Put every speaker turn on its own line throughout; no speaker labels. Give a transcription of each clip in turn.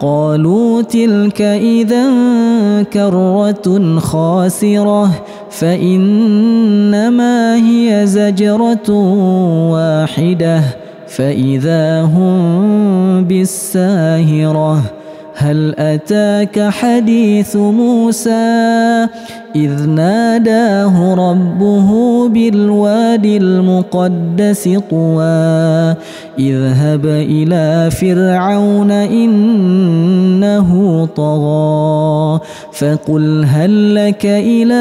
قالوا تلك إذا كرة خاسرة فإنما هي زجرة واحدة فإذا هم بالساهرة. هل أتاك حديث موسى إذ ناداه ربه بالواد المقدس طوى اذهب إلى فرعون إنه طغى فقل هل لك إلى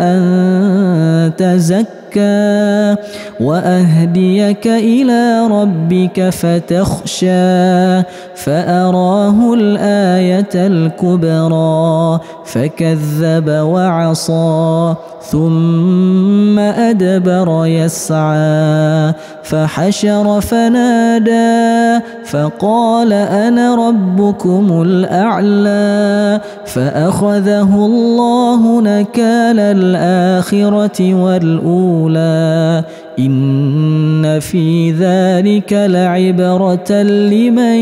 أن تزكى زكى وأهديك إلى ربك فتخشى فأراه الآية الكبرى فكذب وعصى ثم أدبر يسعى فحشر فنادى فقال أنا ربكم الأعلى فأخذه الله نكال الآخرة والأولى إن في ذلك لعبرة لمن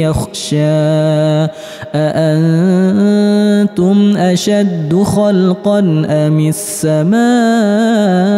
يخشى أأنتم أشد خلقا أم السماء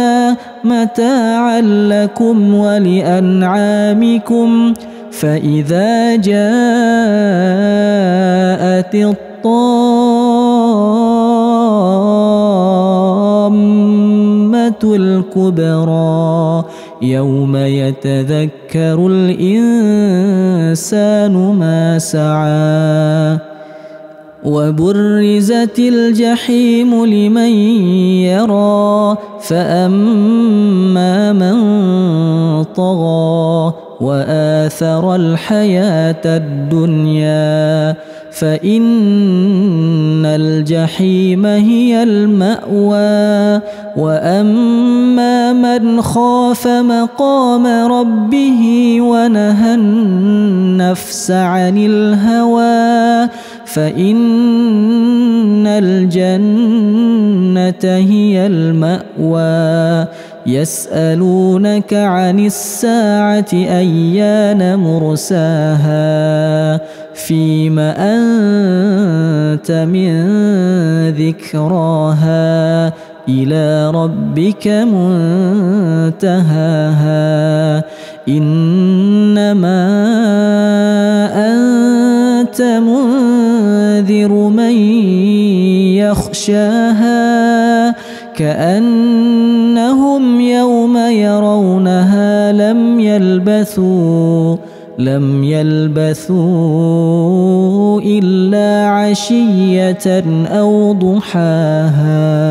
متاعا لكم ولأنعامكم فإذا جاءت الطامة الكبرى يوم يتذكر الإنسان ما سعى وبرزت الجحيم لمن يرى فأما من طغى وآثر الحياة الدنيا فإن الجحيم هي المأوى. وأما من خاف مقام ربه ونهى النفس عن الهوى فإن الجنة هي المأوى يسألونك عن الساعة أيان مرساها فيم أنت من ذكراها إلى ربك منتهاها. إنما أنت منذر من يخشاها كأنهم يوم يرونها لم يلبثوا. لم يلبثوا إلا عشية أو ضحاها.